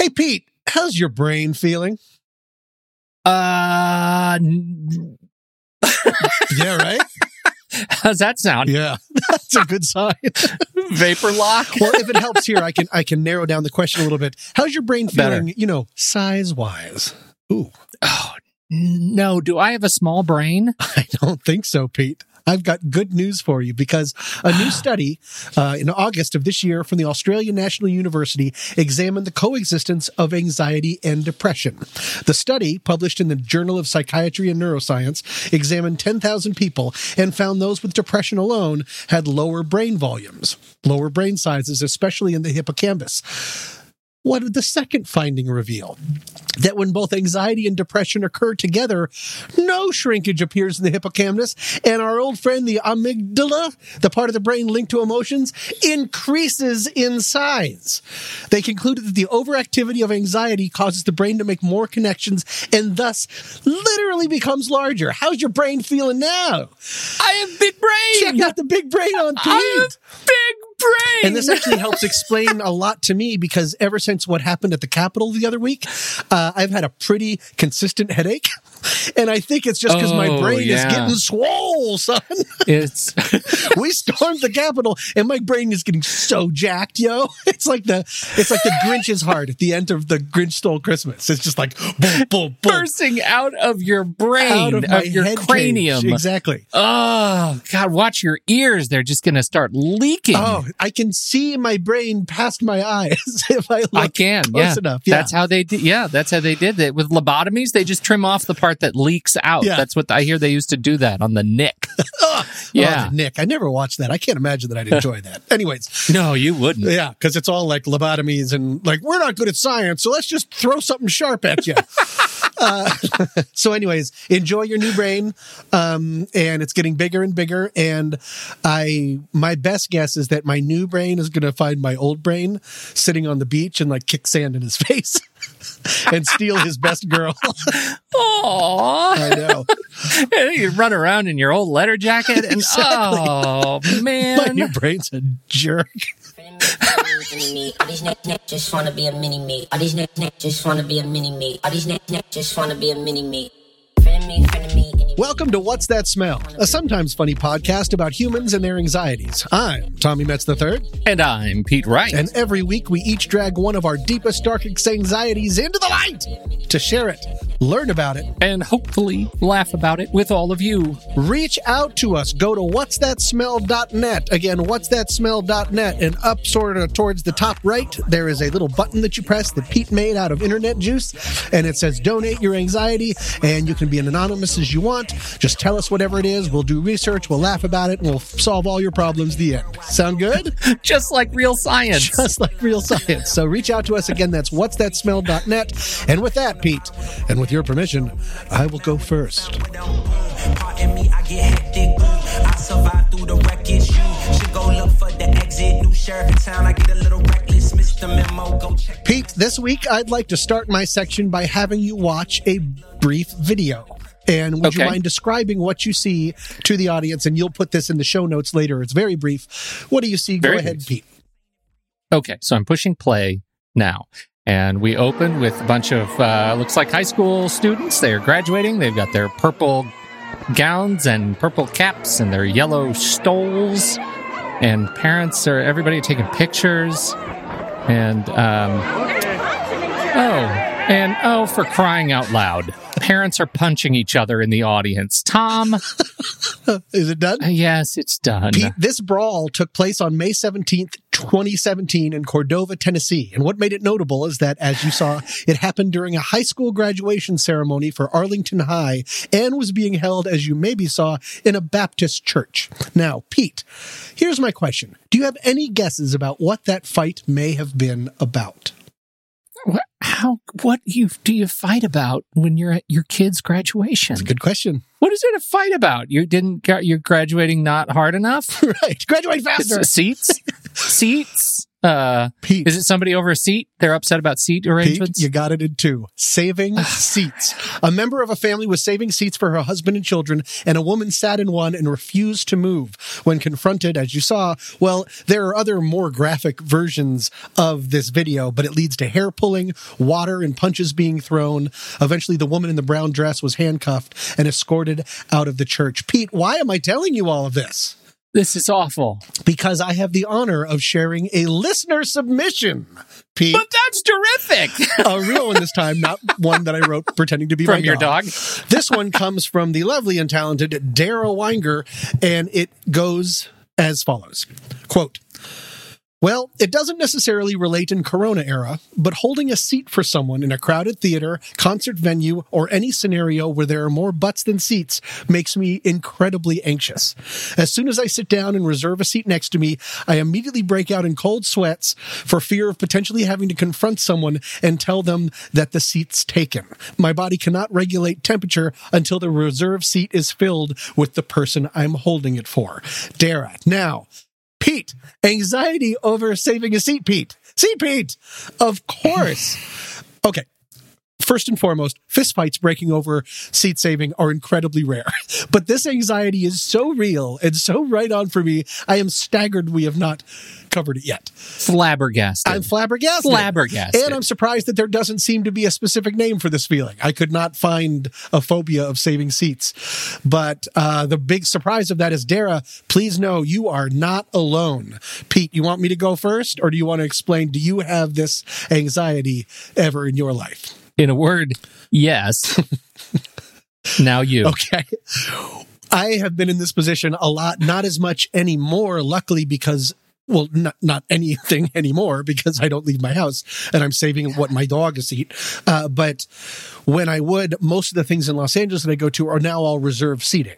Hey, Pete, how's your brain feeling? Uh, Yeah, right? how's that sound? yeah. That's a good sign. Vapor lock? well, if it helps here, I can I can narrow down the question a little bit. How's your brain Better. feeling, you know, size wise? Ooh, Oh, no. Do I have a small brain? I don't think so, Pete. I've got good news for you because a new study uh, in August of this year from the Australian National University examined the coexistence of anxiety and depression. The study, published in the Journal of Psychiatry and Neuroscience, examined 10,000 people and found those with depression alone had lower brain volumes, lower brain sizes, especially in the hippocampus. What did the second finding reveal? That when both anxiety and depression occur together, no shrinkage appears in the hippocampus, and our old friend, the amygdala, the part of the brain linked to emotions, increases in size. They concluded that the overactivity of anxiety causes the brain to make more connections and thus literally becomes larger. How's your brain feeling now? I have big brain. Check out the big brain on I Pete. have big brain. And this actually helps explain a lot to me because ever since what happened at the Capitol the other week, uh, I've had a pretty consistent headache. And I think it's just because my Oh, brain is getting swole, son. it's we stormed the Capitol and my brain is getting so jacked, yo. It's like the it's like the Grinch's heart at the end of the Grinch Stole Christmas. It's just like boom, boom, boom. bursting out of your brain, out of my your head cage. cranium. Exactly. Oh God! Watch your ears; they're just going to start leaking. Oh, I can see my brain past my eyes if I look I can. close Yeah, enough. Yeah. that's how they did. Yeah, that's how they did it with lobotomies. They just trim off the part that leaks out. Yeah. That's what I hear. They used to do that on the Knick. Oh, yeah. Oh, Knick, I never watched that. I can't imagine that I'd enjoy that. Anyways, no, you wouldn't. yeah, because it's all like lobotomies and like we're not good at science, so let's just throw something sharp at you. Uh, so, anyways, enjoy your new brain, um, and it's getting bigger and bigger. And I, my best guess is that my new brain is going to find my old brain sitting on the beach and like kick sand in his face and steal his best girl. Aww. I know. you run around in your old letter jacket, and oh man, My man, new brain's a jerk. Mini me. All these neck neck just wanna be a mini me. All these neck neck just wanna be a mini me. All these neck neck just wanna be a mini me. Friend me, friend me. any- Welcome to What's That Smell, a sometimes funny podcast about humans and their anxieties. I'm Tommy Metz III, and I'm Pete Wright. and every week we each drag one of our deepest, darkest anxieties into the light to share it, learn about it, and hopefully laugh about it with all of you. reach out to us. Go to what's that what'sthatsmell.net. Again, what's that what'sthatsmell.net. And up sort of towards the top right, there is a little button that you press that Pete made out of internet juice. And it says donate your anxiety. And you can be as anonymous as you want. Just tell us whatever it is. We'll do research. We'll laugh about it. And we'll solve all your problems. The end. Sound good? Just like real science. Just like real science. So reach out to us again. That's what's that what'sthatsmell.net. And with that, Pete, and with your permission, I will go first. Pardon me, I get hectic. I survive through the wreckage. You should go look for the exit. New sheriff in town, I get a little reckless. Missed the memo, go check. Pete, this week I'd like to start my section by having you watch a brief video. And would you mind describing what you see to the audience? And you'll put this in the show notes later. It's very brief. What do you see? Very Go ahead, brief. Pete. Okay, so I'm pushing play now. And we open with a bunch of, uh, looks like high school students. They're graduating. They've got their purple gowns and purple caps and their yellow stoles. And parents are, everybody taking pictures. And, um, oh, and oh, for crying out loud. Parents are punching each other in the audience. Tom, Is it done? Uh, yes, it's done. Pete, this brawl took place on May 17th, 2017 in Cordova, Tennessee. And what made it notable is that, as you saw, it happened during a high school graduation ceremony for Arlington High and was being held, as you maybe saw, in a Baptist church. Now, Pete, here's my question. Do you have any guesses about what that fight may have been about? How, what you, do you fight about when you're at your kid's graduation? It's a good question. What is there to fight about? You didn't, you're graduating not hard enough? right. Graduate faster. seats? seats? Uh, Pete. is it somebody over a seat? They're upset about seat Pete, arrangements. you got it in two. Saving seats. A member of a family was saving seats for her husband and children, and a woman sat in one and refused to move. When confronted, as you saw, well, there are other more graphic versions of this video, but it leads to hair pulling, water, and punches being thrown. Eventually, the woman in the brown dress was handcuffed and escorted out of the church. Pete, why am I telling you all of this? This is awful. Because I have the honor of sharing a listener submission. Pete. But that's terrific. a real one this time, not one that I wrote pretending to be From my your dog? This one comes from the lovely and talented Dara Weinger, and it goes as follows. Quote, well, it doesn't necessarily relate in Corona era, but holding a seat for someone in a crowded theater, concert venue, or any scenario where there are more butts than seats makes me incredibly anxious. As soon as I sit down and reserve a seat next to me, I immediately break out in cold sweats for fear of potentially having to confront someone and tell them that the seat's taken. My body cannot regulate temperature until the reserved seat is filled with the person I'm holding it for. Dara. Now, Pete, anxiety over saving a seat, Pete. Seat, Pete. Of course. Okay. First and foremost, fistfights breaking over seat saving are incredibly rare. But this anxiety is so real and so right on for me. I am staggered we have not covered it yet. Flabbergasted. I'm flabbergasted. Flabbergasted. And I'm surprised that there doesn't seem to be a specific name for this feeling. I could not find a phobia of saving seats. But uh, the big surprise of that is, Dara, please know you are not alone. Pete, you want me to go first, or do you want to explain? Do you have this anxiety ever in your life? In a word, yes. now you. Okay. I have been in this position a lot, not as much anymore, luckily, because well, not not anything anymore because I don't leave my house and I'm saving what my dog is eat. Uh, but when I would, most of the things in Los Angeles that I go to are now all reserved seating.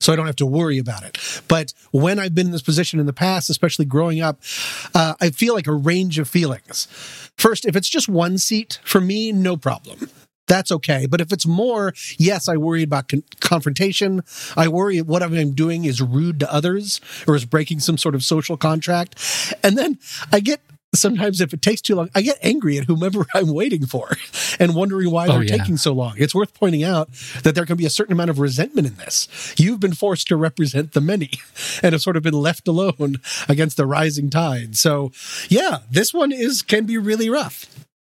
So I don't have to worry about it. But when I've been in this position in the past, especially growing up, uh, I feel like a range of feelings. First, if it's just one seat for me, no problem. That's okay. But if it's more, yes, I worry about con- confrontation. I worry what I'm doing is rude to others or is breaking some sort of social contract. And then I get sometimes if it takes too long, I get angry at whomever I'm waiting for and wondering why Oh, they're yeah. taking so long. It's worth pointing out that there can be a certain amount of resentment in this. You've been forced to represent the many and have sort of been left alone against the rising tide. So yeah, this one is can be really rough.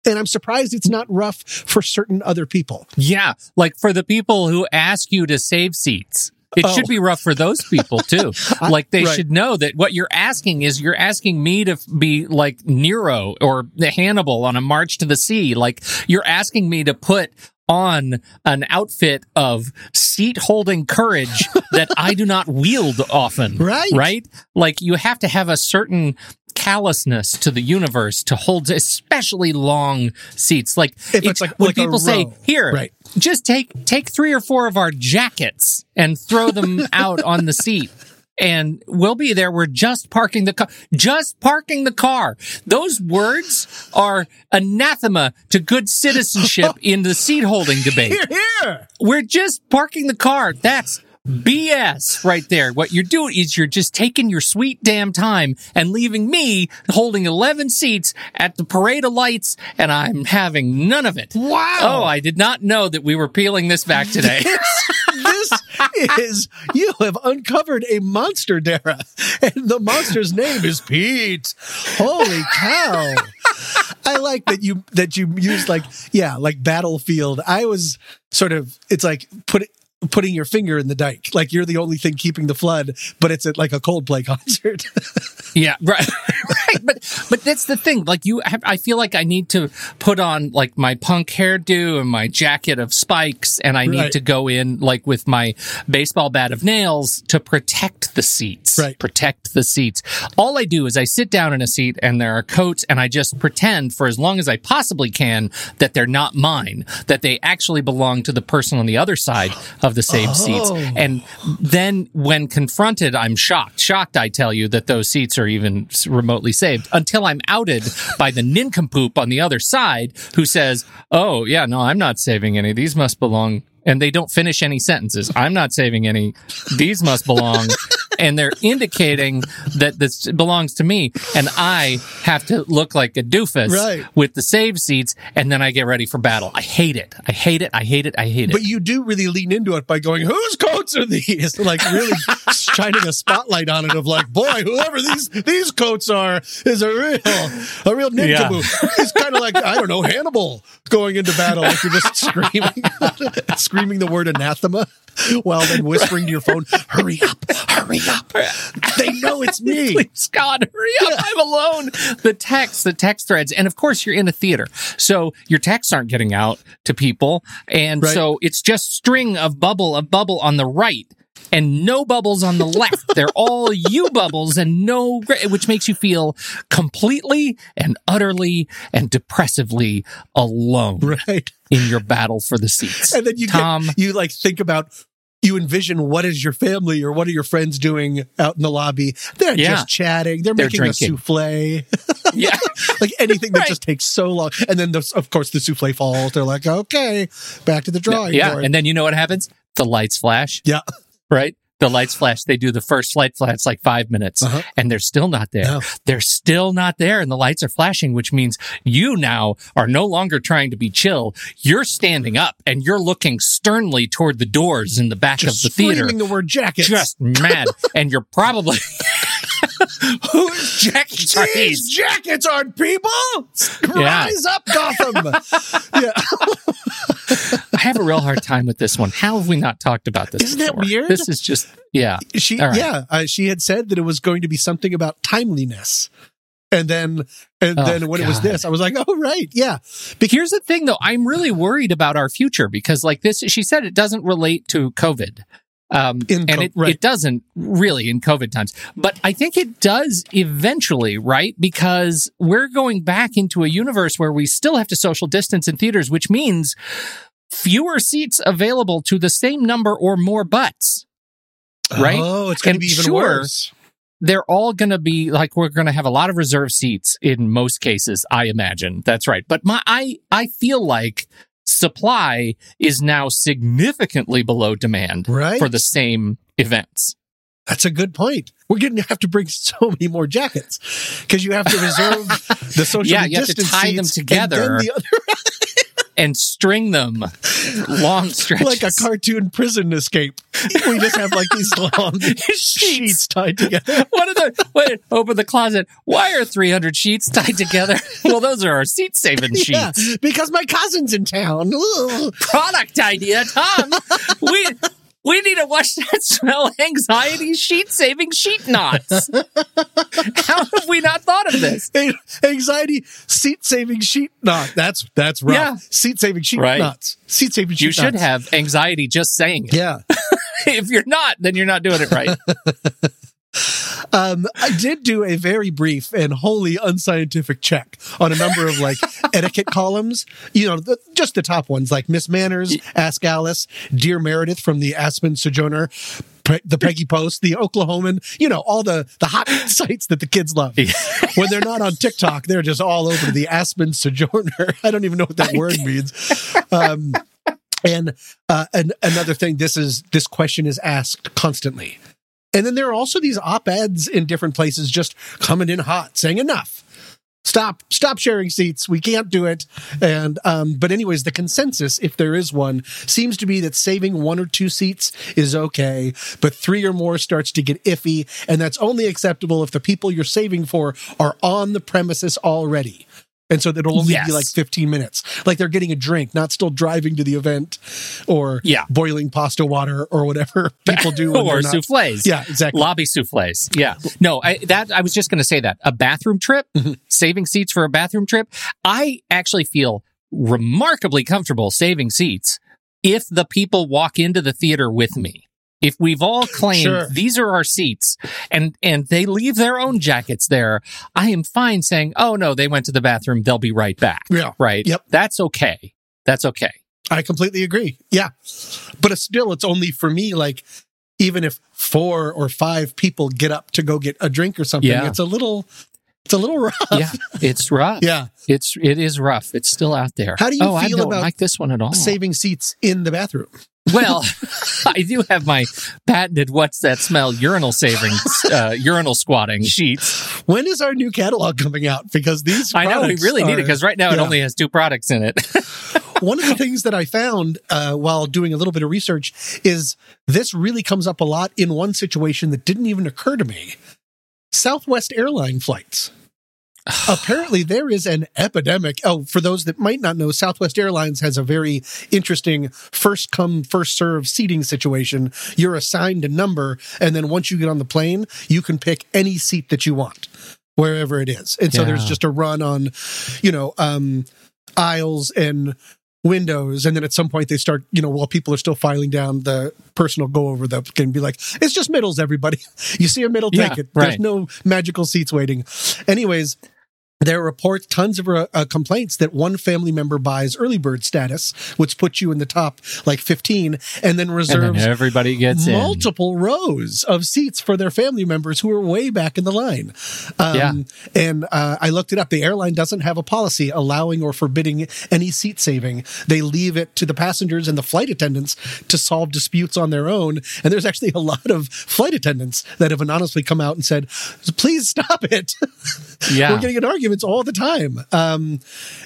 And I'm surprised it's not rough for certain other people. Yeah, like for the people who ask you to save seats. It Oh. should be rough for those people too. like they right. should know that what you're asking is you're asking me to be like Nero or Hannibal on a march to the sea. Like you're asking me to put on an outfit of seat holding courage that I do not wield often. Right. Right? Like you have to have a certain callousness to the universe to hold especially long seats. Like If it's like- when like people say, here, Right. just take take three or four of our jackets and throw them out on the seat and we'll be there we're just parking the car just parking the car those words are anathema to good citizenship in the seat holding debate Here. we're just parking the car that's BS right there. What you're doing is you're just taking your sweet damn time and leaving me holding 11 seats at the parade of lights and I'm having none of it. Wow. Oh, I did not know that we were peeling this back today. this is you have uncovered a monster, Dara, and the monster's name is Pete. Holy cow! I like that you that you used like yeah like battlefield. I was sort of it's like put it. Putting your finger in the dike, like you're the only thing keeping the flood, but it's at like a Coldplay concert. Yeah, right, right. But but that's the thing. Like you, have, I feel like I need to put on like my punk hairdo and my jacket of spikes, and I need Right. to go in like with my baseball bat of nails to protect the seats. Right. protect the seats. All I do is I sit down in a seat, and there are coats, and I just pretend for as long as I possibly can that they're not mine, that they actually belong to the person on the other side of the saved seats. Oh. And then when confronted, I'm shocked. Shocked, I tell you, that those seats are even remotely saved until I'm outed by the nincompoop on the other side who says, Oh, yeah, no, I'm not saving any. These must belong. And they don't finish any sentences. I'm not saving any. These must belong and they're indicating that this belongs to me, and I have to look like a doofus Right. with the save seats, and then I get ready for battle. I hate it. I hate it. I hate it. I hate it. But you do really lean into it by going, "Whose are these?" Like really shining a spotlight on it of like, "Boy, whoever these these coats are is a real a real Yeah. It's kind of like I don't know Hannibal going into battle, like you're just screaming, screaming the word anathema, while then whispering to your phone, "Hurry up, hurry up! They know it's me." Please, God, hurry up. I'm alone. The text, the text threads. And of course, you're in a theater. So your texts aren't getting out to people. And Right. so it's just string of bubble of bubble on the right and no bubbles on the left. They're all you bubbles and no, gra- which makes you feel completely and utterly and depressively alone Right. in your battle for the seats. And then you Tom, get, you like think about you envision what is your family or what are your friends doing out in the lobby? They're Yeah. just chatting. They're, They're making drinking. a souffle. yeah. like anything that Right. just takes so long. And then the, of course the souffle falls. They're like, okay, back to the drawing yeah. board. And then you know what happens? The lights flash. yeah. right? The lights flash. They do the first light flash like five minutes Uh-huh. and they're still not there. No. They're still not there and the lights are flashing, which means you now are no longer trying to be chill. You're standing up and you're looking sternly toward the doors in the back Just of the theater. screaming the word jackets. Just mad. and you're probably, whose jackets are These jackets aren't people. Yeah. Rise up, Gotham. yeah. I have a real hard time with this one. How have we not talked about this? Isn't that weird? This is just, yeah. She, right. yeah, uh, she had said that it was going to be something about timeliness. And then, and Oh, then when it was this, I was like, oh, right. Yeah. But here's the thing though, I'm really worried about our future because like this, she said it doesn't relate to COVID. Um, and co- it, right. it doesn't really in COVID times, but I think it does eventually, right? Because we're going back into a universe where we still have to social distance in theaters, which means fewer seats available to the same number or more butts. Right? Oh, it's going to be even sure, worse. they're all going to be like we're going to have a lot of reserve seats in most cases i imagine that's right but my i i feel like supply is now significantly below demand Right. for the same events That's a good point. We're going to have to bring so many more jackets because you have to reserve the social Yeah, you have to tie them together. the other- and string them long stretches like a cartoon prison escape. We just have like these long sheets tied together. what are the wait open the closet why are 300 sheets tied together well those are our seat saving sheets Yeah, because my cousin's in town. Ugh. product idea, Tom. we we need to watch that smell anxiety sheet saving sheet knots. How have we not thought of this? Anxiety seat saving sheet knot. That's that's rough. Yeah. Seat saving sheet Right. knots. Seat saving sheet You should knots. have anxiety just saying it. Yeah. If you're not, then you're not doing it right. Um, I did do a very brief and wholly unscientific check on a number of like etiquette columns. You know, the, just the top ones like Miss Manners, Ask Alice, Dear Meredith from the Aspen Sojourner, the Peggy Post, the Oklahoman. You know, all the the hot sites that the kids love. when they're not on TikTok, they're just all over the Aspen Sojourner. I don't even know what that word means. Um, and uh, an, another thing, this is this question is asked constantly. And then there are also these op-eds in different places just coming in hot, saying enough. Stop, stop sharing seats. We can't do it. And, um, but anyways, the consensus, if there is one, seems to be that saving one or two seats is okay, but three or more starts to get iffy. And that's only acceptable if the people you're saving for are on the premises already. And so it'll only Yes. be like 15 minutes. Like they're getting a drink, not still driving to the event or Yeah. boiling pasta water or whatever people do. or souffles. Yeah, exactly. Lobby souffles. Yeah. No, I, that, I was just going to say that. A bathroom trip, Mm-hmm. saving seats for a bathroom trip. I actually feel remarkably comfortable saving seats if the people walk into the theater with me. If we've all claimed Sure. these are our seats and, and they leave their own jackets there, I am fine saying, oh no, they went to the bathroom. They'll be right back. Yeah. Right. Yep. That's okay. That's okay. I completely agree. Yeah. But it's still, it's only for me, like, even if four or five people get up to go get a drink or something, Yeah. it's a little, It's a little rough. yeah, it's rough. Yeah. It's it is rough. It's still out there. How do you oh, feel about like this one at all? Saving seats in the bathroom. Well, I do have my patented "What's that smell?" urinal saving, uh, urinal squatting sheets. When is our new catalog coming out? Because these I know we really need it because right now it only has two products in it. one of the things that I found uh, while doing a little bit of research is this really comes up a lot in one situation that didn't even occur to me. Southwest airline flights. Apparently, there is an epidemic. Oh, for those that might not know, Southwest Airlines has a very interesting first come, first serve seating situation. You're assigned a number, and then once you get on the plane, you can pick any seat that you want, wherever it is. And so there's just a run on, you know, um, aisles and windows and then at some point they start you know while people are still filing down the person will go over the can be like it's just middles everybody you see a middle Yeah, take it there's no magical seats waiting anyways there are reports tons of uh, uh, complaints that one family member buys early bird status which puts you in the top like 15 and then and reserves then everybody gets in. multiple rows of seats for their family members who are way back in the line. Um, Yeah. And uh, I looked it up. The airline doesn't have a policy allowing or forbidding any seat saving. They leave it to the passengers and the flight attendants to solve disputes on their own. And there's actually a lot of flight attendants that have anonymously come out and said, please stop it. Yeah. We're getting in arguments all the time. Um,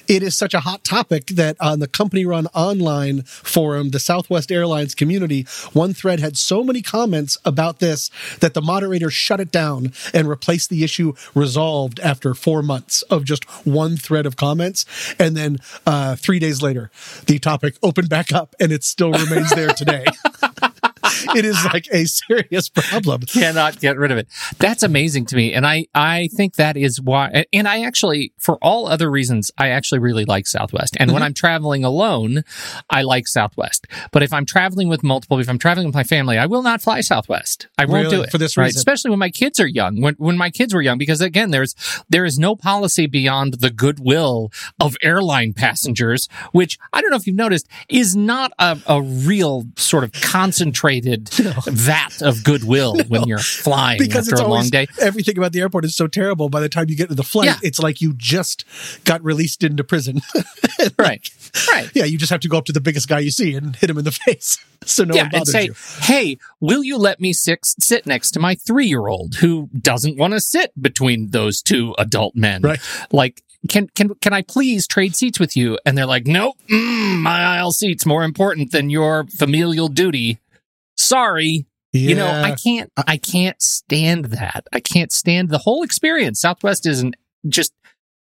it is such a hot topic that on the company run online forum, the Southwest Airlines community, one thread had so many comments about this that the moderator shut it down and replaced the issue resolved after four months of just one thread of comments. And then uh, three days later, the topic opened back up and it still remains there today. it is like a serious problem. cannot get rid of it. That's amazing to me. And I, I think that is why, and I actually, for all other reasons, I actually really like Southwest. And when Mm-hmm. I'm traveling alone, I like Southwest. But if I'm traveling with multiple, if I'm traveling with my family, I will not fly Southwest. I won't Really? do it. For this right? reason? Especially when my kids are young, when, when my kids were young, because again, there's, there is no policy beyond the goodwill of airline passengers, which I don't know if you've noticed is not a, a real sort of concentrated vat of goodwill when you're flying because after it's a always long day. everything about the airport is so terrible. By the time you get to the flight, Yeah. it's like you just got released into prison. Right. Right. yeah, you just have to go up to the biggest guy you see and hit him in the face, so no yeah, one and bothers say, you. "Hey, will you let me six, sit next to my three-year-old who doesn't want to sit between those two adult men? Right. Like, can can can I please trade seats with you?" And they're like, "Nope, mm, my aisle seat's more important than your familial duty. Sorry." You know, I can't, I can't stand that. I can't stand the whole experience. Southwest is an just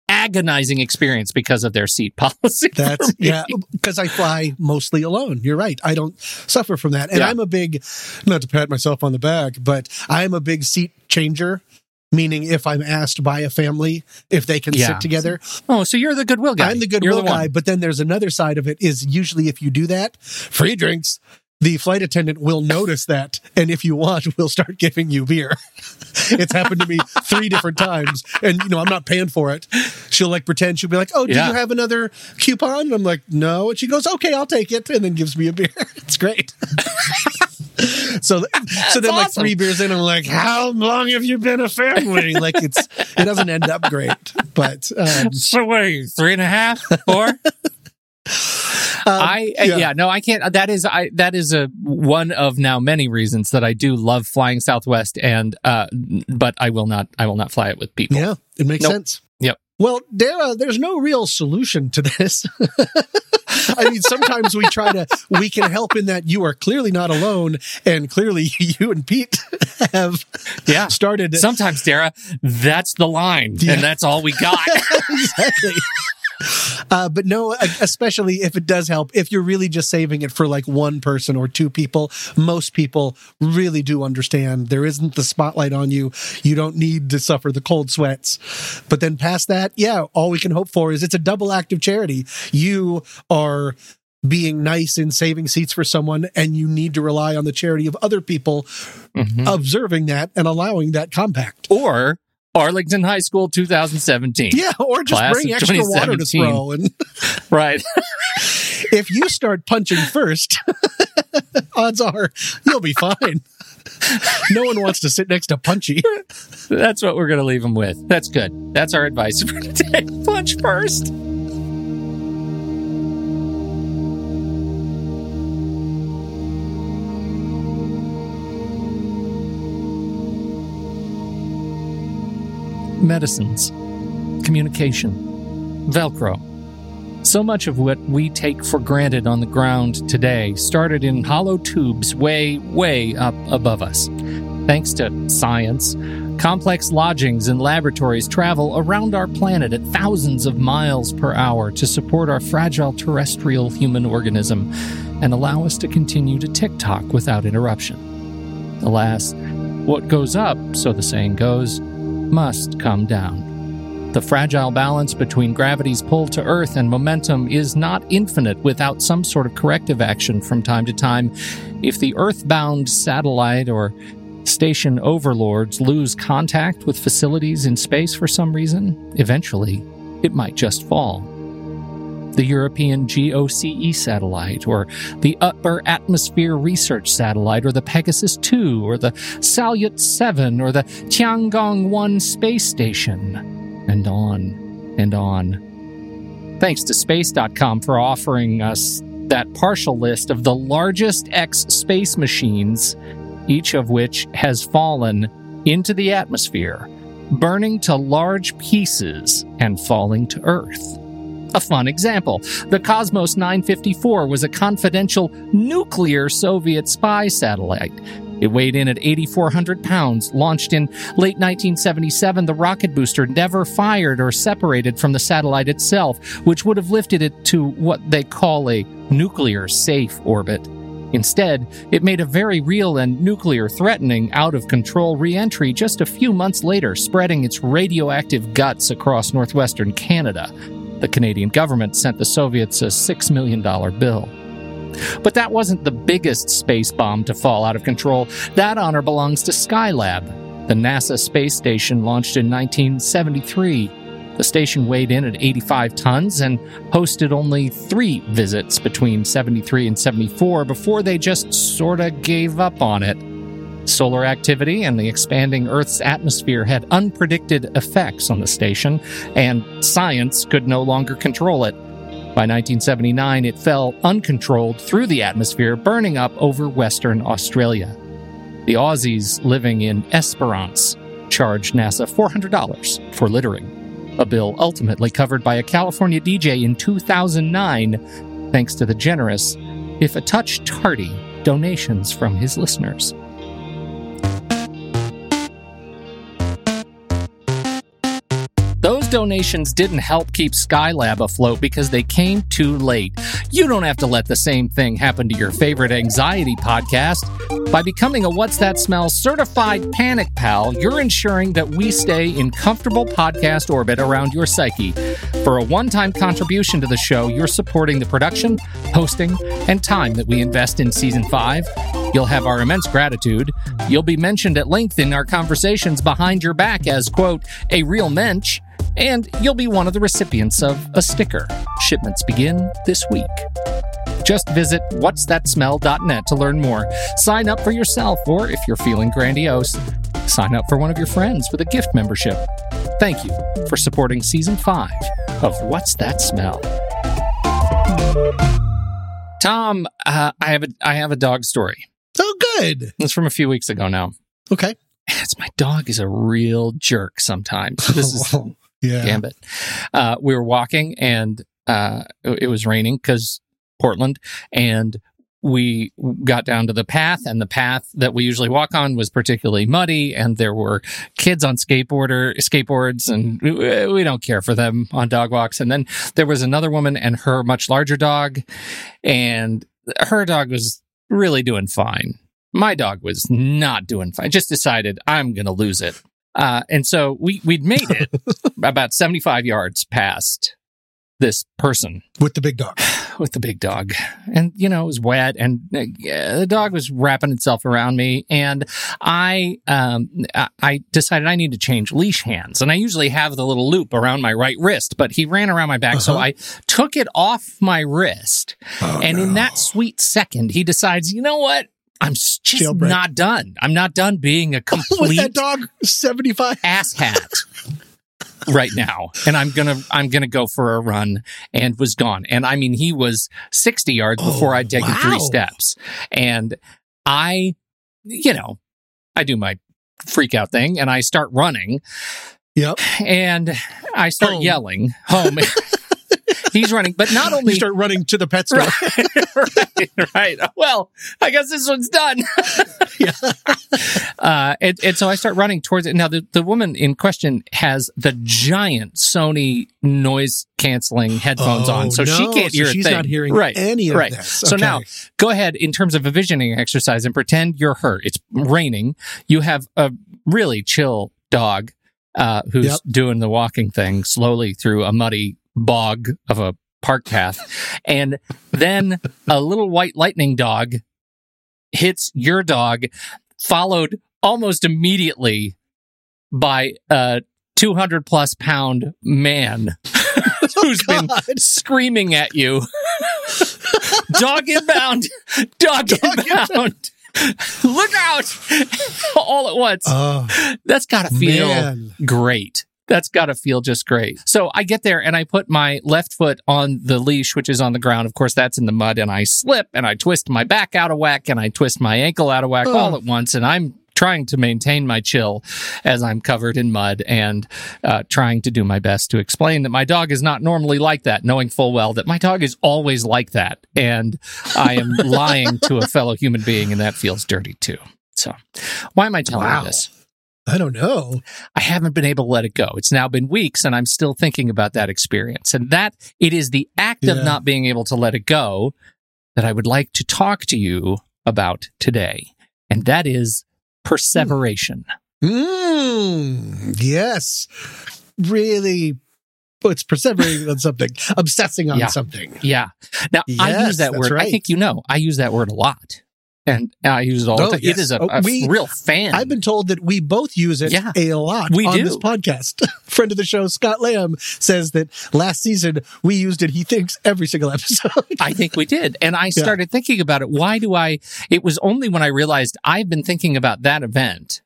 agonizing experience because of their seat policy. That's yeah, because I fly mostly alone. You're right. I don't suffer from that, and Yeah. I'm a big, not to pat myself on the back, but I'm a big seat changer. Meaning, if I'm asked by a family if they can Yeah. sit together, Oh, so you're the goodwill guy. I'm the goodwill one. guy. But then there's another side of it is usually if you do that, free drinks. The flight attendant will notice that, and if you want, we'll start giving you beer. it's happened to me three different times, and you know I'm not paying for it. She'll like pretend she'll be like, "Oh, do Yeah. you have another coupon?" And I'm like, "No," and she goes, "Okay, I'll take it," and then gives me a beer. It's great. so, so then like three beers in, I'm like, "How long have you been a family?" Like it's it doesn't end up great, but um, So wait, three and a half, four? I uh, yeah. yeah. no, I can't. That is I that is a one of now many reasons that I do love flying Southwest, and uh, but I will not I will not fly it with people. Yeah, it makes Nope. sense. Yep. Well, Dara, there's no real solution to this. I mean, sometimes we try to, we can help in that you are clearly not alone, and clearly you and Pete have Yeah. started. Sometimes, Dara, that's the line, Yeah. and that's all we got. exactly. Uh, but no, especially if it does help, if you're really just saving it for like one person or two people, most people really do understand there isn't the spotlight on you. You don't need to suffer the cold sweats. But then past that, yeah, all we can hope for is it's a double act of charity. You are being nice and saving seats for someone, and you need to rely on the charity of other people Mhm. observing that and allowing that compact. Or Arlington High School 2017. Yeah, or just Class bring extra water to 2017. throw and Right. if you start punching first, odds are you'll be fine. no one wants to sit next to Punchy. That's what we're going to leave them with. That's good. That's our advice for today. Punch first. Medicines, communication, Velcro. So much of what we take for granted on the ground today started in hollow tubes way, way up above us. Thanks to science, complex lodgings and laboratories travel around our planet at thousands of miles per hour to support our fragile terrestrial human organism and allow us to continue to tick tock without interruption. Alas, what goes up, so the saying goes, must come down. The fragile balance between gravity's pull to Earth and momentum is not infinite without some sort of corrective action from time to time. If the Earth-bound satellite or station overlords lose contact with facilities in space for some reason, eventually it might just fall. The European GOCE satellite, or the Upper Atmosphere Research Satellite, or the Pegasus 2, or the Salyut 7, or the Tiangong 1 space station, and on and on. Thanks to Space.com for offering us that partial list of the largest X space machines each of which has fallen into the atmosphere, burning to large pieces and falling to Earth. A fun example the Cosmos 954 was a confidential nuclear Soviet spy satellite. It weighed in at 8,400 pounds. Launched in late 1977, the rocket booster never fired or separated from the satellite itself, which would have lifted it to what they call a nuclear safe orbit. Instead, it made a very real and nuclear threatening, out of control re entry just a few months later, spreading its radioactive guts across northwestern Canada. The Canadian government sent the Soviets a $6 million bill. But that wasn't the biggest space bomb to fall out of control. That honor belongs to Skylab. The NASA space station launched in 1973. The station weighed in at 85 tons and hosted only three visits between 73 and 74 before they just sorta gave up on it. Solar activity and the expanding Earth's atmosphere had unpredicted effects on the station, and science could no longer control it. By 1979, it fell uncontrolled through the atmosphere, burning up over Western Australia. The Aussies living in Esperance charged NASA $400 for littering, a bill ultimately covered by a California DJ in 2009, thanks to the generous, if a touch tardy, donations from his listeners. Donations didn't help keep Skylab afloat because they came too late. You don't have to let the same thing happen to your favorite anxiety podcast. By becoming a What's That Smell certified panic pal, you're ensuring that we stay in comfortable podcast orbit around your psyche. For a one time contribution to the show, you're supporting the production, hosting, and time that we invest in season five. You'll have our immense gratitude. You'll be mentioned at length in our conversations behind your back as, quote, a real mensch and you'll be one of the recipients of a sticker. Shipments begin this week. Just visit what'sthatsmell.net to learn more. Sign up for yourself, or if you're feeling grandiose, sign up for one of your friends with a gift membership. Thank you for supporting season five of What's That Smell? Tom, uh, I have a I have a dog story. Oh, good. It's from a few weeks ago now. Okay. It's my dog is a real jerk sometimes. This is yeah. Gambit. Uh, we were walking and uh, it was raining because Portland, and we got down to the path, and the path that we usually walk on was particularly muddy, and there were kids on skateboarder skateboards, and we, we don't care for them on dog walks. And then there was another woman and her much larger dog, and her dog was really doing fine. My dog was not doing fine. Just decided I'm going to lose it. Uh, and so we, we'd made it about 75 yards past this person With the big dog. with the big dog. And, you know, it was wet and uh, the dog was wrapping itself around me. And I, um, I- decided I need to change leash hands. And I usually have the little loop around my right wrist, but he ran around my back. So Uh-huh. I took it off my wrist. Oh, and in that sweet second, he decides, you know what? I'm just Jailbreak. not done. I'm not done being a With complete that dog, 75. asshat right now. And I'm gonna I'm gonna go for a run and was gone. And I mean he was 60 yards oh, before Oh, I'd taken wow. three steps. And I you know, I do my freak out thing and I start running Yep. and I start Home. yelling home. He's running, but not only You start running to the pet store. right, right. Well, I guess this one's done. Yeah. uh, and, and so I start running towards it. Now, the, the woman in question has the giant Sony noise canceling headphones Oh, on, so she can't So hear she's thing. not hearing right, any of right. this. So Okay. now, go ahead in terms of a visioning exercise and pretend you're her. It's raining. You have a really chill dog uh, who's Yep. doing the walking thing slowly through a muddy bog of a park path. And then a little white lightning dog hits your dog, followed almost immediately by a 200 plus pound man oh, who's been screaming at you. dog inbound, dog, inbound. Look out! All at once. Oh, That's got to feel man. great. That's got to feel just great. So I get there and I put my left foot on the leash, which is on the ground. Of course, that's in the mud, and I slip and I twist my back out of whack and I twist my ankle out of whack Oh. all at once. And I'm trying to maintain my chill as I'm covered in mud and uh, trying to do my best to explain that my dog is not normally like that, knowing full well that my dog is always like that. And I am lying to a fellow human being, and that feels dirty too. So, why am I telling Wow. you this? I don't know. I haven't been able to let it go. It's now been weeks and I'm still thinking about that experience. And that it is the act Yeah. of not being able to let it go that I would like to talk to you about today. And that is perseveration. Mm, yes. Really puts perseverating on something, obsessing on Yeah. something. Yeah. Now I use that word. I think you know, I use that word a lot. And I use it all Oh, the time. yes. It is a, Oh, a we- real fan. I've been told that we both use it Yeah. a lot We on do. this podcast. Friend of the show, Scott Lamb, says that last season we used it, he thinks, every single episode. I think we did. And I started thinking about it. Why do I? It was only when I realized I've been thinking about that event,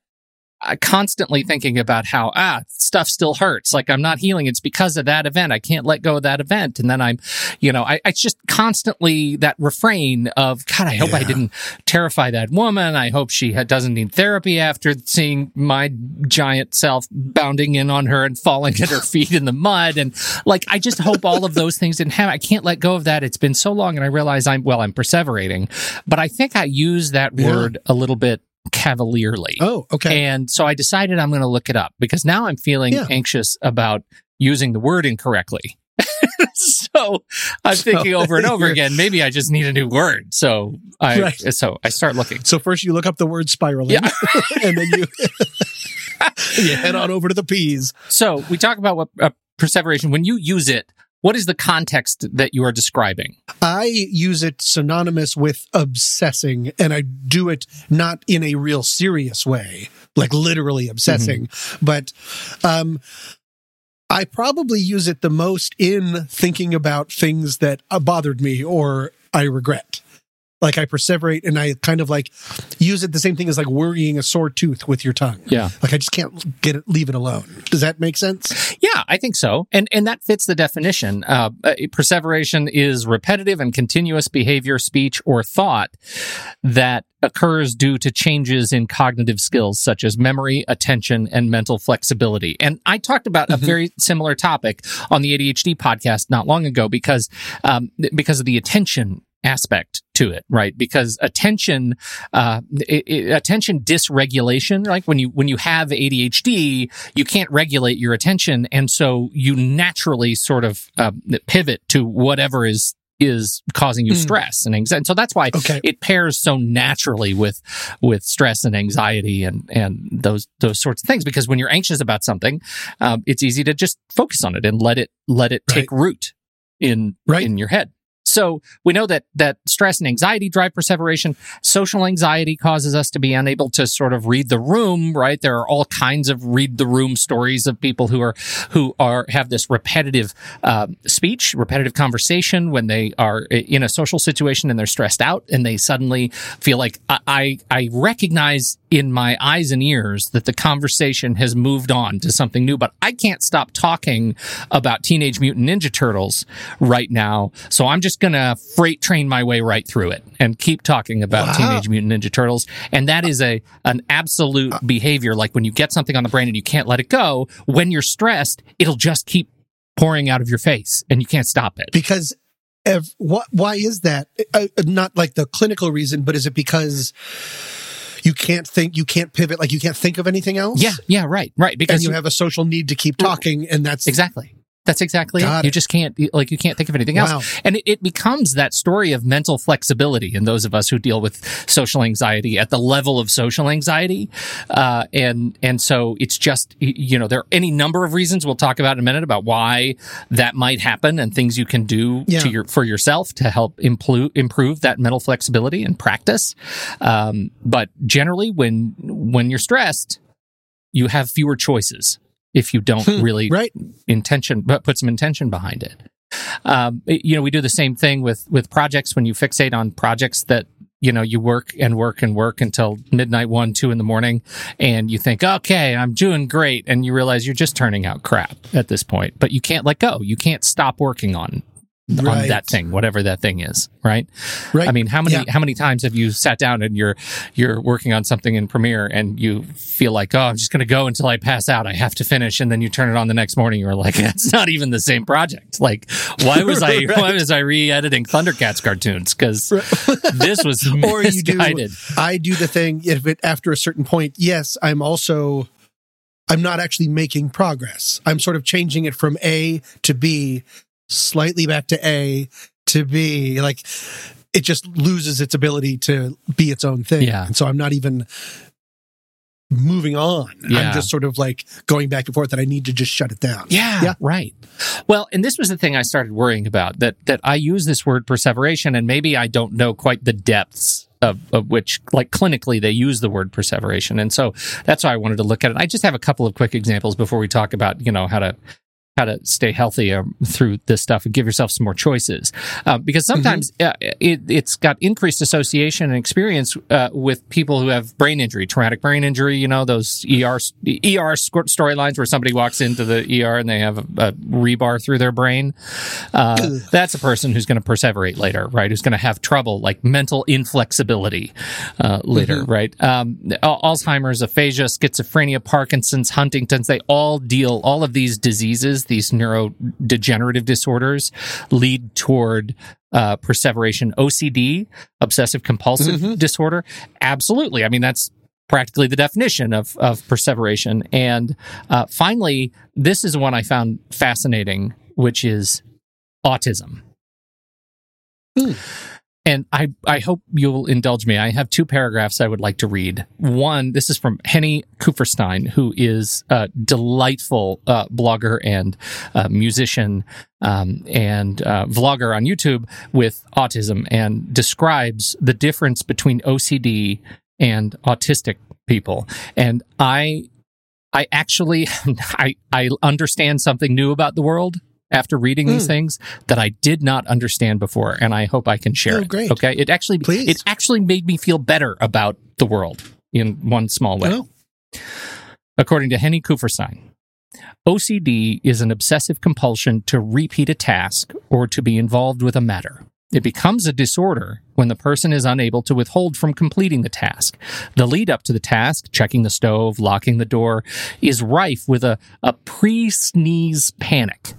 constantly thinking about how, ah, stuff still hurts. Like I'm not healing. It's because of that event. I can't let go of that event. And then I'm, you know, I, it's just constantly that refrain of, God, I hope I didn't terrify that woman. I hope she doesn't need therapy after seeing my giant self bounding in on her and falling at her feet in the mud. And like, I just hope all of those things didn't happen. I can't let go of that. It's been so long. And I realize I'm, well, I'm perseverating, but I think I use that Yeah. word a little bit cavalierly. Oh, okay. And so I decided I'm going to look it up because now I'm feeling Yeah. anxious about using the word incorrectly. so I'm So thinking over and over again, maybe I just need a new word. So I, Right. so I start looking. So first you look up the word spiraling, Yeah. and then you you head on over to the peas. So we talk about what uh, perseveration, when you use it, what is the context that you are describing? I use it synonymous with obsessing, and I do it not in a real serious way, like literally obsessing, but um, I probably use it the most in thinking about things that uh, bothered me or I regret. Like I perseverate and I kind of like use it the same thing as like worrying a sore tooth with your tongue. Yeah. Like I just can't get it, leave it alone. Does that make sense? Yeah, I think so. And and that fits the definition. Uh, uh, perseveration is repetitive and continuous behavior, speech, or thought that occurs due to changes in cognitive skills such as memory, attention, and mental flexibility. And I talked about a very similar topic on the ADHD podcast not long ago because um, because of the attention aspect to it right because attention uh i i attention dysregulation like when you when you have ADHD you can't regulate your attention and so you naturally sort of uh, pivot to whatever is is causing you Mm. stress and anxiety And so that's why Okay. it pairs so naturally with with stress and anxiety and and those those sorts of things because when you're anxious about something um, it's easy to just focus on it and let it let it take root in Right. in your head So we know that that stress and anxiety drive perseveration. Social anxiety causes us to be unable to sort of read the room, right? There are all kinds of read the room stories of people who are who are have this repetitive uh, speech, repetitive conversation when they are in a social situation and they're stressed out and they suddenly feel like I I, I recognize in my eyes and ears that the conversation has moved on to something new, but I can't stop talking about Teenage Mutant Ninja Turtles right now. So I'm just going to freight train my way right through it and keep talking about Wow. Teenage Mutant Ninja Turtles. And that is a, an absolute uh. behavior. Like when you get something on the brain and you can't let it go, when you're stressed, it'll just keep pouring out of your face and you can't stop it. because ev- what why is that uh, uh not like the clinical reason but is it because you can't think you can't pivot like you can't think of anything else Yeah, yeah, right, right. and Because you have a social need to keep mm. talking and that's Exactly. That's exactly Got it. You just can't, like, you can't think of anything Wow. else. And it, it becomes that story of mental flexibility in those of us who deal with social anxiety at the level of social anxiety. Uh, and, and so it's just, you know, there are any number of reasons we'll talk about in a minute about why that might happen and things you can do Yeah. to your, for yourself to help improve, improve that mental flexibility and practice. Um, but generally when, when you're stressed, you have fewer choices if you don't really right intention, but put some intention behind it. Um, you know, we do the same thing with with projects. When you fixate on projects that you know you work and work and work until midnight, one, two in the morning, and you think, okay, I'm doing great, and you realize you're just turning out crap at this point. But you can't let go. You can't stop working on on that thing, whatever that thing is, right? right I mean, how many Yeah. how many times have you sat down and you're you're working on something in Premiere and you feel like, oh, I'm just going to go until I pass out. I have to finish, and then you turn it on the next morning. You're like, that's not even the same project. Like, why was I Right. why was I re-editing Thundercats cartoons? Because this was or you do misguided. i do the thing if it after a certain point yes i'm also i'm not actually making progress i'm sort of changing it from a to b slightly back to a to b like it just loses its ability to be its own thing Yeah. and so i'm not even moving on Yeah. i'm just sort of like going back and forth that i need to just shut it down Yeah, Yeah. right. Well, and this was the thing I started worrying about that that I use this word perseveration, and maybe I don't know quite the depths of, of which, like clinically, they use the word perseveration, and so that's why I wanted to look at it. I just have a couple of quick examples before we talk about you know how to how to stay healthy um, through this stuff and give yourself some more choices. Uh, because sometimes uh, it, it's got increased association and experience uh, with people who have brain injury, traumatic brain injury. You know those ER ER storylines where somebody walks into the ER and they have a, a rebar through their brain. Uh, that's a person who's going to perseverate later, right? Who's going to have trouble, like mental inflexibility uh, later, right? Um, Alzheimer's, aphasia, schizophrenia, Parkinson's, Huntington's, they all deal, all of these diseases, these neurodegenerative disorders lead toward uh, perseveration. OCD, obsessive compulsive disorder, absolutely. I mean, that's practically the definition of, of perseveration. And uh, finally, this is one I found fascinating, which is autism. And I, I hope you'll indulge me. I have two paragraphs I would like to read. One, this is from Henny Kupferstein, who is a delightful uh, blogger and uh, musician um, and uh, vlogger on YouTube with autism and describes the difference between OCD and autistic people. And I I actually I I understand something new about the world after reading these Hmm. things that I did not understand before, and I hope I can share Oh, it. great. Okay, it actually Please. it actually made me feel better about the world in one small way. Oh. According to Henny Kupferstein, OCD is an obsessive compulsion to repeat a task or to be involved with a matter. It becomes a disorder when the person is unable to withhold from completing the task. The lead up to the task, checking the stove, locking the door, is rife with a, a pre sneeze panic.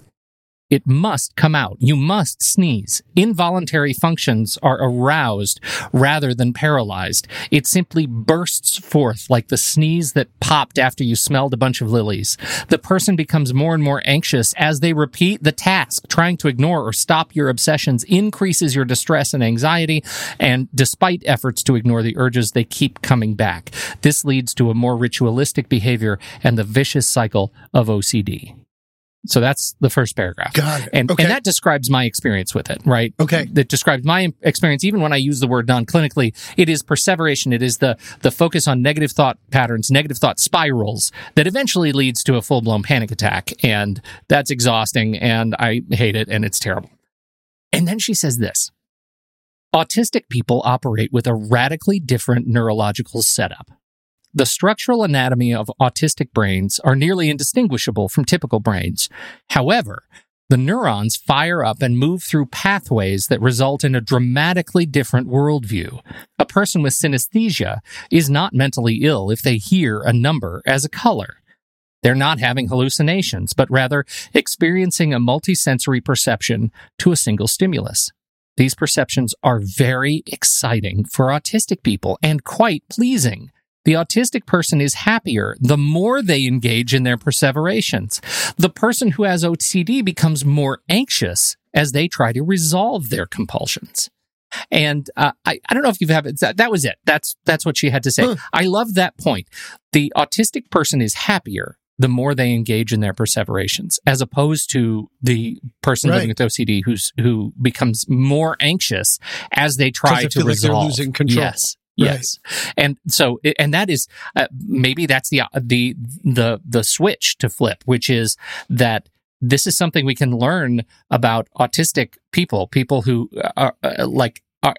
It must come out. You must sneeze. Involuntary functions are aroused rather than paralyzed. It simply bursts forth like the sneeze that popped after you smelled a bunch of lilies. The person becomes more and more anxious as they repeat the task. Trying to ignore or stop your obsessions increases your distress and anxiety, and despite efforts to ignore the urges, they keep coming back. This leads to a more ritualistic behavior and the vicious cycle of OCD. So that's the first paragraph. Got it. And, okay. and that describes my experience with it, right? Okay. That describes my experience. Even when I use the word non-clinically, it is perseveration. It is the, the focus on negative thought patterns, negative thought spirals that eventually leads to a full-blown panic attack. And that's exhausting and I hate it and it's terrible. And then she says this. Autistic people operate with a radically different neurological setup. The structural anatomy of autistic brains are nearly indistinguishable from typical brains. However, the neurons fire up and move through pathways that result in a dramatically different worldview. A person with synesthesia is not mentally ill if they hear a number as a color. They're not having hallucinations, but rather experiencing a multisensory perception to a single stimulus. These perceptions are very exciting for autistic people and quite pleasing. The autistic person is happier the more they engage in their perseverations. The person who has OCD becomes more anxious as they try to resolve their compulsions. And uh, I, I don't know if you've had that, that was it. That's that's what she had to say. Huh. I love that point. The autistic person is happier the more they engage in their perseverations, as opposed to the person living with OCD who's who becomes more anxious as they try to feel like they're losing control. Yes. Right. Yes, and so, and that is uh, maybe that's the the the the switch to flip, which is that this is something we can learn about autistic people, people who are uh, like are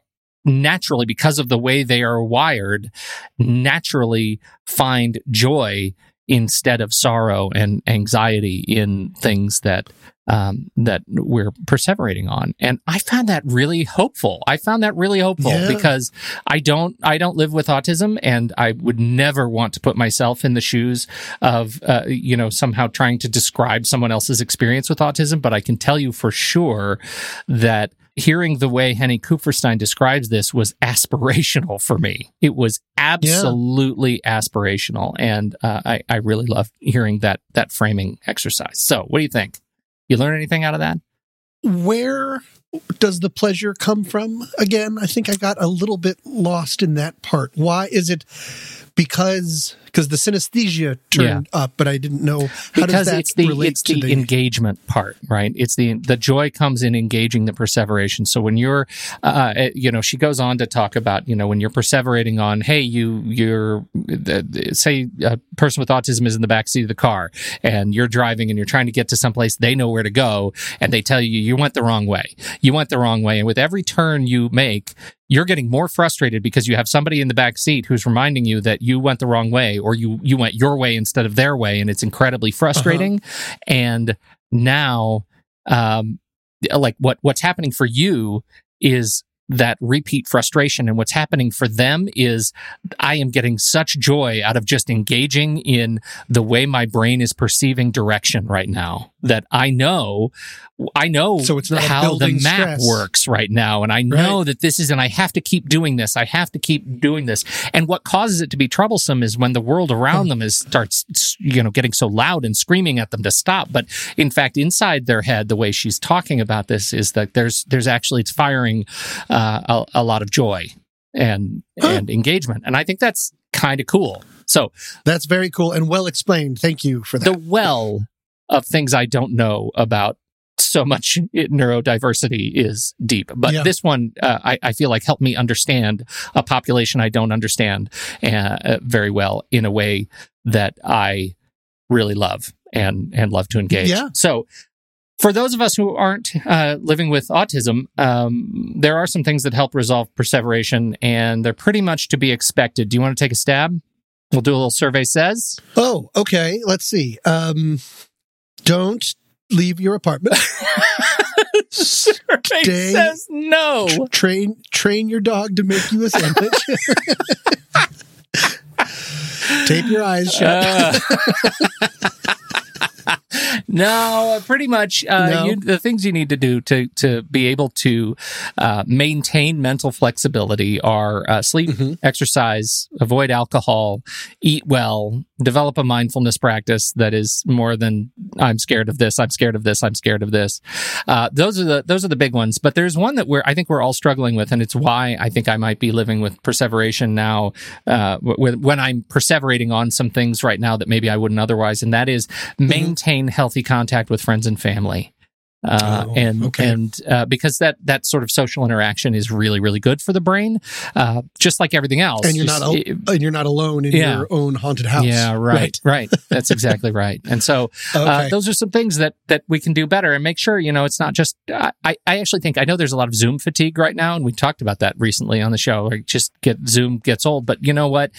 naturally because of the way they are wired, naturally find joy instead of sorrow and anxiety in things that um, that we're perseverating on. And I found that really hopeful. I found that really hopeful Yeah. because I don't I don't live with autism, and I would never want to put myself in the shoes of uh, you know somehow trying to describe someone else's experience with autism. But I can tell you for sure that hearing the way Henny Kupferstein describes this was aspirational for me. It was absolutely aspirational, and uh, I I really love hearing that that framing exercise. So, what do you think? You learn anything out of that? Where does the pleasure come from? Again, I think I got a little bit lost in that part. Why is it because because the synesthesia turned up, but I didn't know how because does that it's the relate it's to the, the engagement part, right? It's the the joy comes in engaging the perseveration. So when you're, uh, uh, you know, she goes on to talk about, you know, when you're perseverating on, hey, you you're uh, say a person with autism is in the back seat of the car and you're driving and you're trying to get to someplace they know where to go and they tell you you went the wrong way, you went the wrong way, and with every turn you make, you're getting more frustrated because you have somebody in the back seat who's reminding you that you went the wrong way or you you went your way instead of their way and it's incredibly frustrating. And now um like what what's happening for you is that repeat frustration. And what's happening for them is I am getting such joy out of just engaging in the way my brain is perceiving direction right now that I know I know So it's not how the map stress. works right now. And I know that this is and I have to keep doing this. I have to keep doing this. And what causes it to be troublesome is when the world around them is starts you know getting so loud and screaming at them to stop. But in fact inside their head the way she's talking about this is that there's there's actually it's firing uh, a, a lot of joy and Huh. and engagement and I think that's kind of cool so That's very cool and well explained. Thank you for that. the well of things I don't know about so much neurodiversity is deep. But Yeah. this one, uh, I, I feel like helped me understand a population I don't understand uh, uh, very well in a way that I really love and and love to engage. Yeah. So. For those of us who aren't uh, living with autism, um, there are some things that help resolve perseveration, and they're pretty much to be expected. Do you want to take a stab? We'll do a little survey says. oh, okay. Let's see. Um, don't leave your apartment. survey Stay- says no. Tr- train train your dog to make you a sandwich. Tape your eyes shut. Uh, no, pretty much. Uh, No? you, the things you need to do to to be able to uh, maintain mental flexibility are uh, sleep, Mhm. exercise, avoid alcohol, eat well, develop a mindfulness practice that is more than I'm scared of this, I'm scared of this, I'm scared of this. Uh, those are the those are the big ones. But there's one that we're I think we're all struggling with, and it's why I think I might be living with perseveration now. Uh, w- when I'm perseverating on some things right now that maybe I wouldn't otherwise, and that is maintain healthy contact with friends and family. Uh, Oh, and okay. and uh, because that that sort of social interaction is really really good for the brain, uh, just like everything else. and you're Just- not al- it- and you're not alone in Yeah. your own haunted house. yeah, right, right. That's exactly right. And so uh, Okay. those are some things that that we can do better and make sure you know it's not just. I I I actually think I know there's a lot of Zoom fatigue right now, and we talked about that recently on the show. Like just get Zoom gets old, but you know what?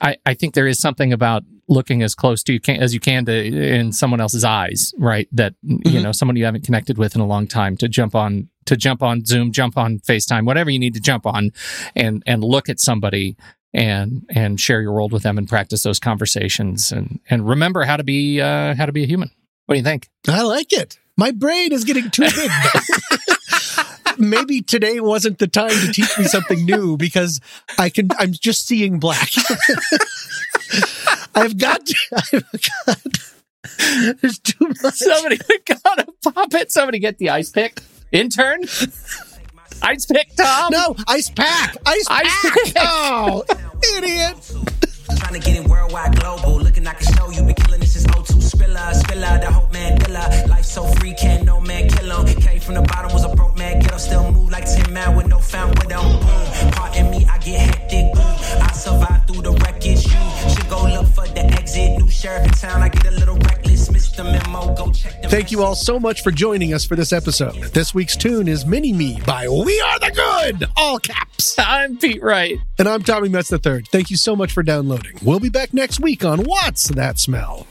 I I think there is something about looking as close to you can as you can to in someone else's eyes, right? That you Mhm. know someone you haven't connected with in a long time to jump on to jump on Zoom, jump on FaceTime, whatever you need to jump on, and and look at somebody and and share your world with them and practice those conversations and and remember how to be uh, how to be a human. What do you think? I like it. My brain is getting too big. Maybe today wasn't the time to teach me something new because I can. I'm just seeing black. I've got. to, I've got. There's too much. Somebody got to pop it. Somebody get the ice pick. Intern. Ice pick, Tom. No, ice pack. Ice, Ice pack. pick. Oh, idiot. Trying to get it worldwide global. Looking, I can show you. Been killing this is O2 Spiller. Spiller, the Hope Mandela. Life so free, can't no man kill 'em. Thank you all so much for joining us for this episode. This week's tune is Mini Me by We Are the Good, all caps. I'm Pete Wright. And I'm Tommy Metz III. Thank you so much for downloading. We'll be back next week on What's That Smell?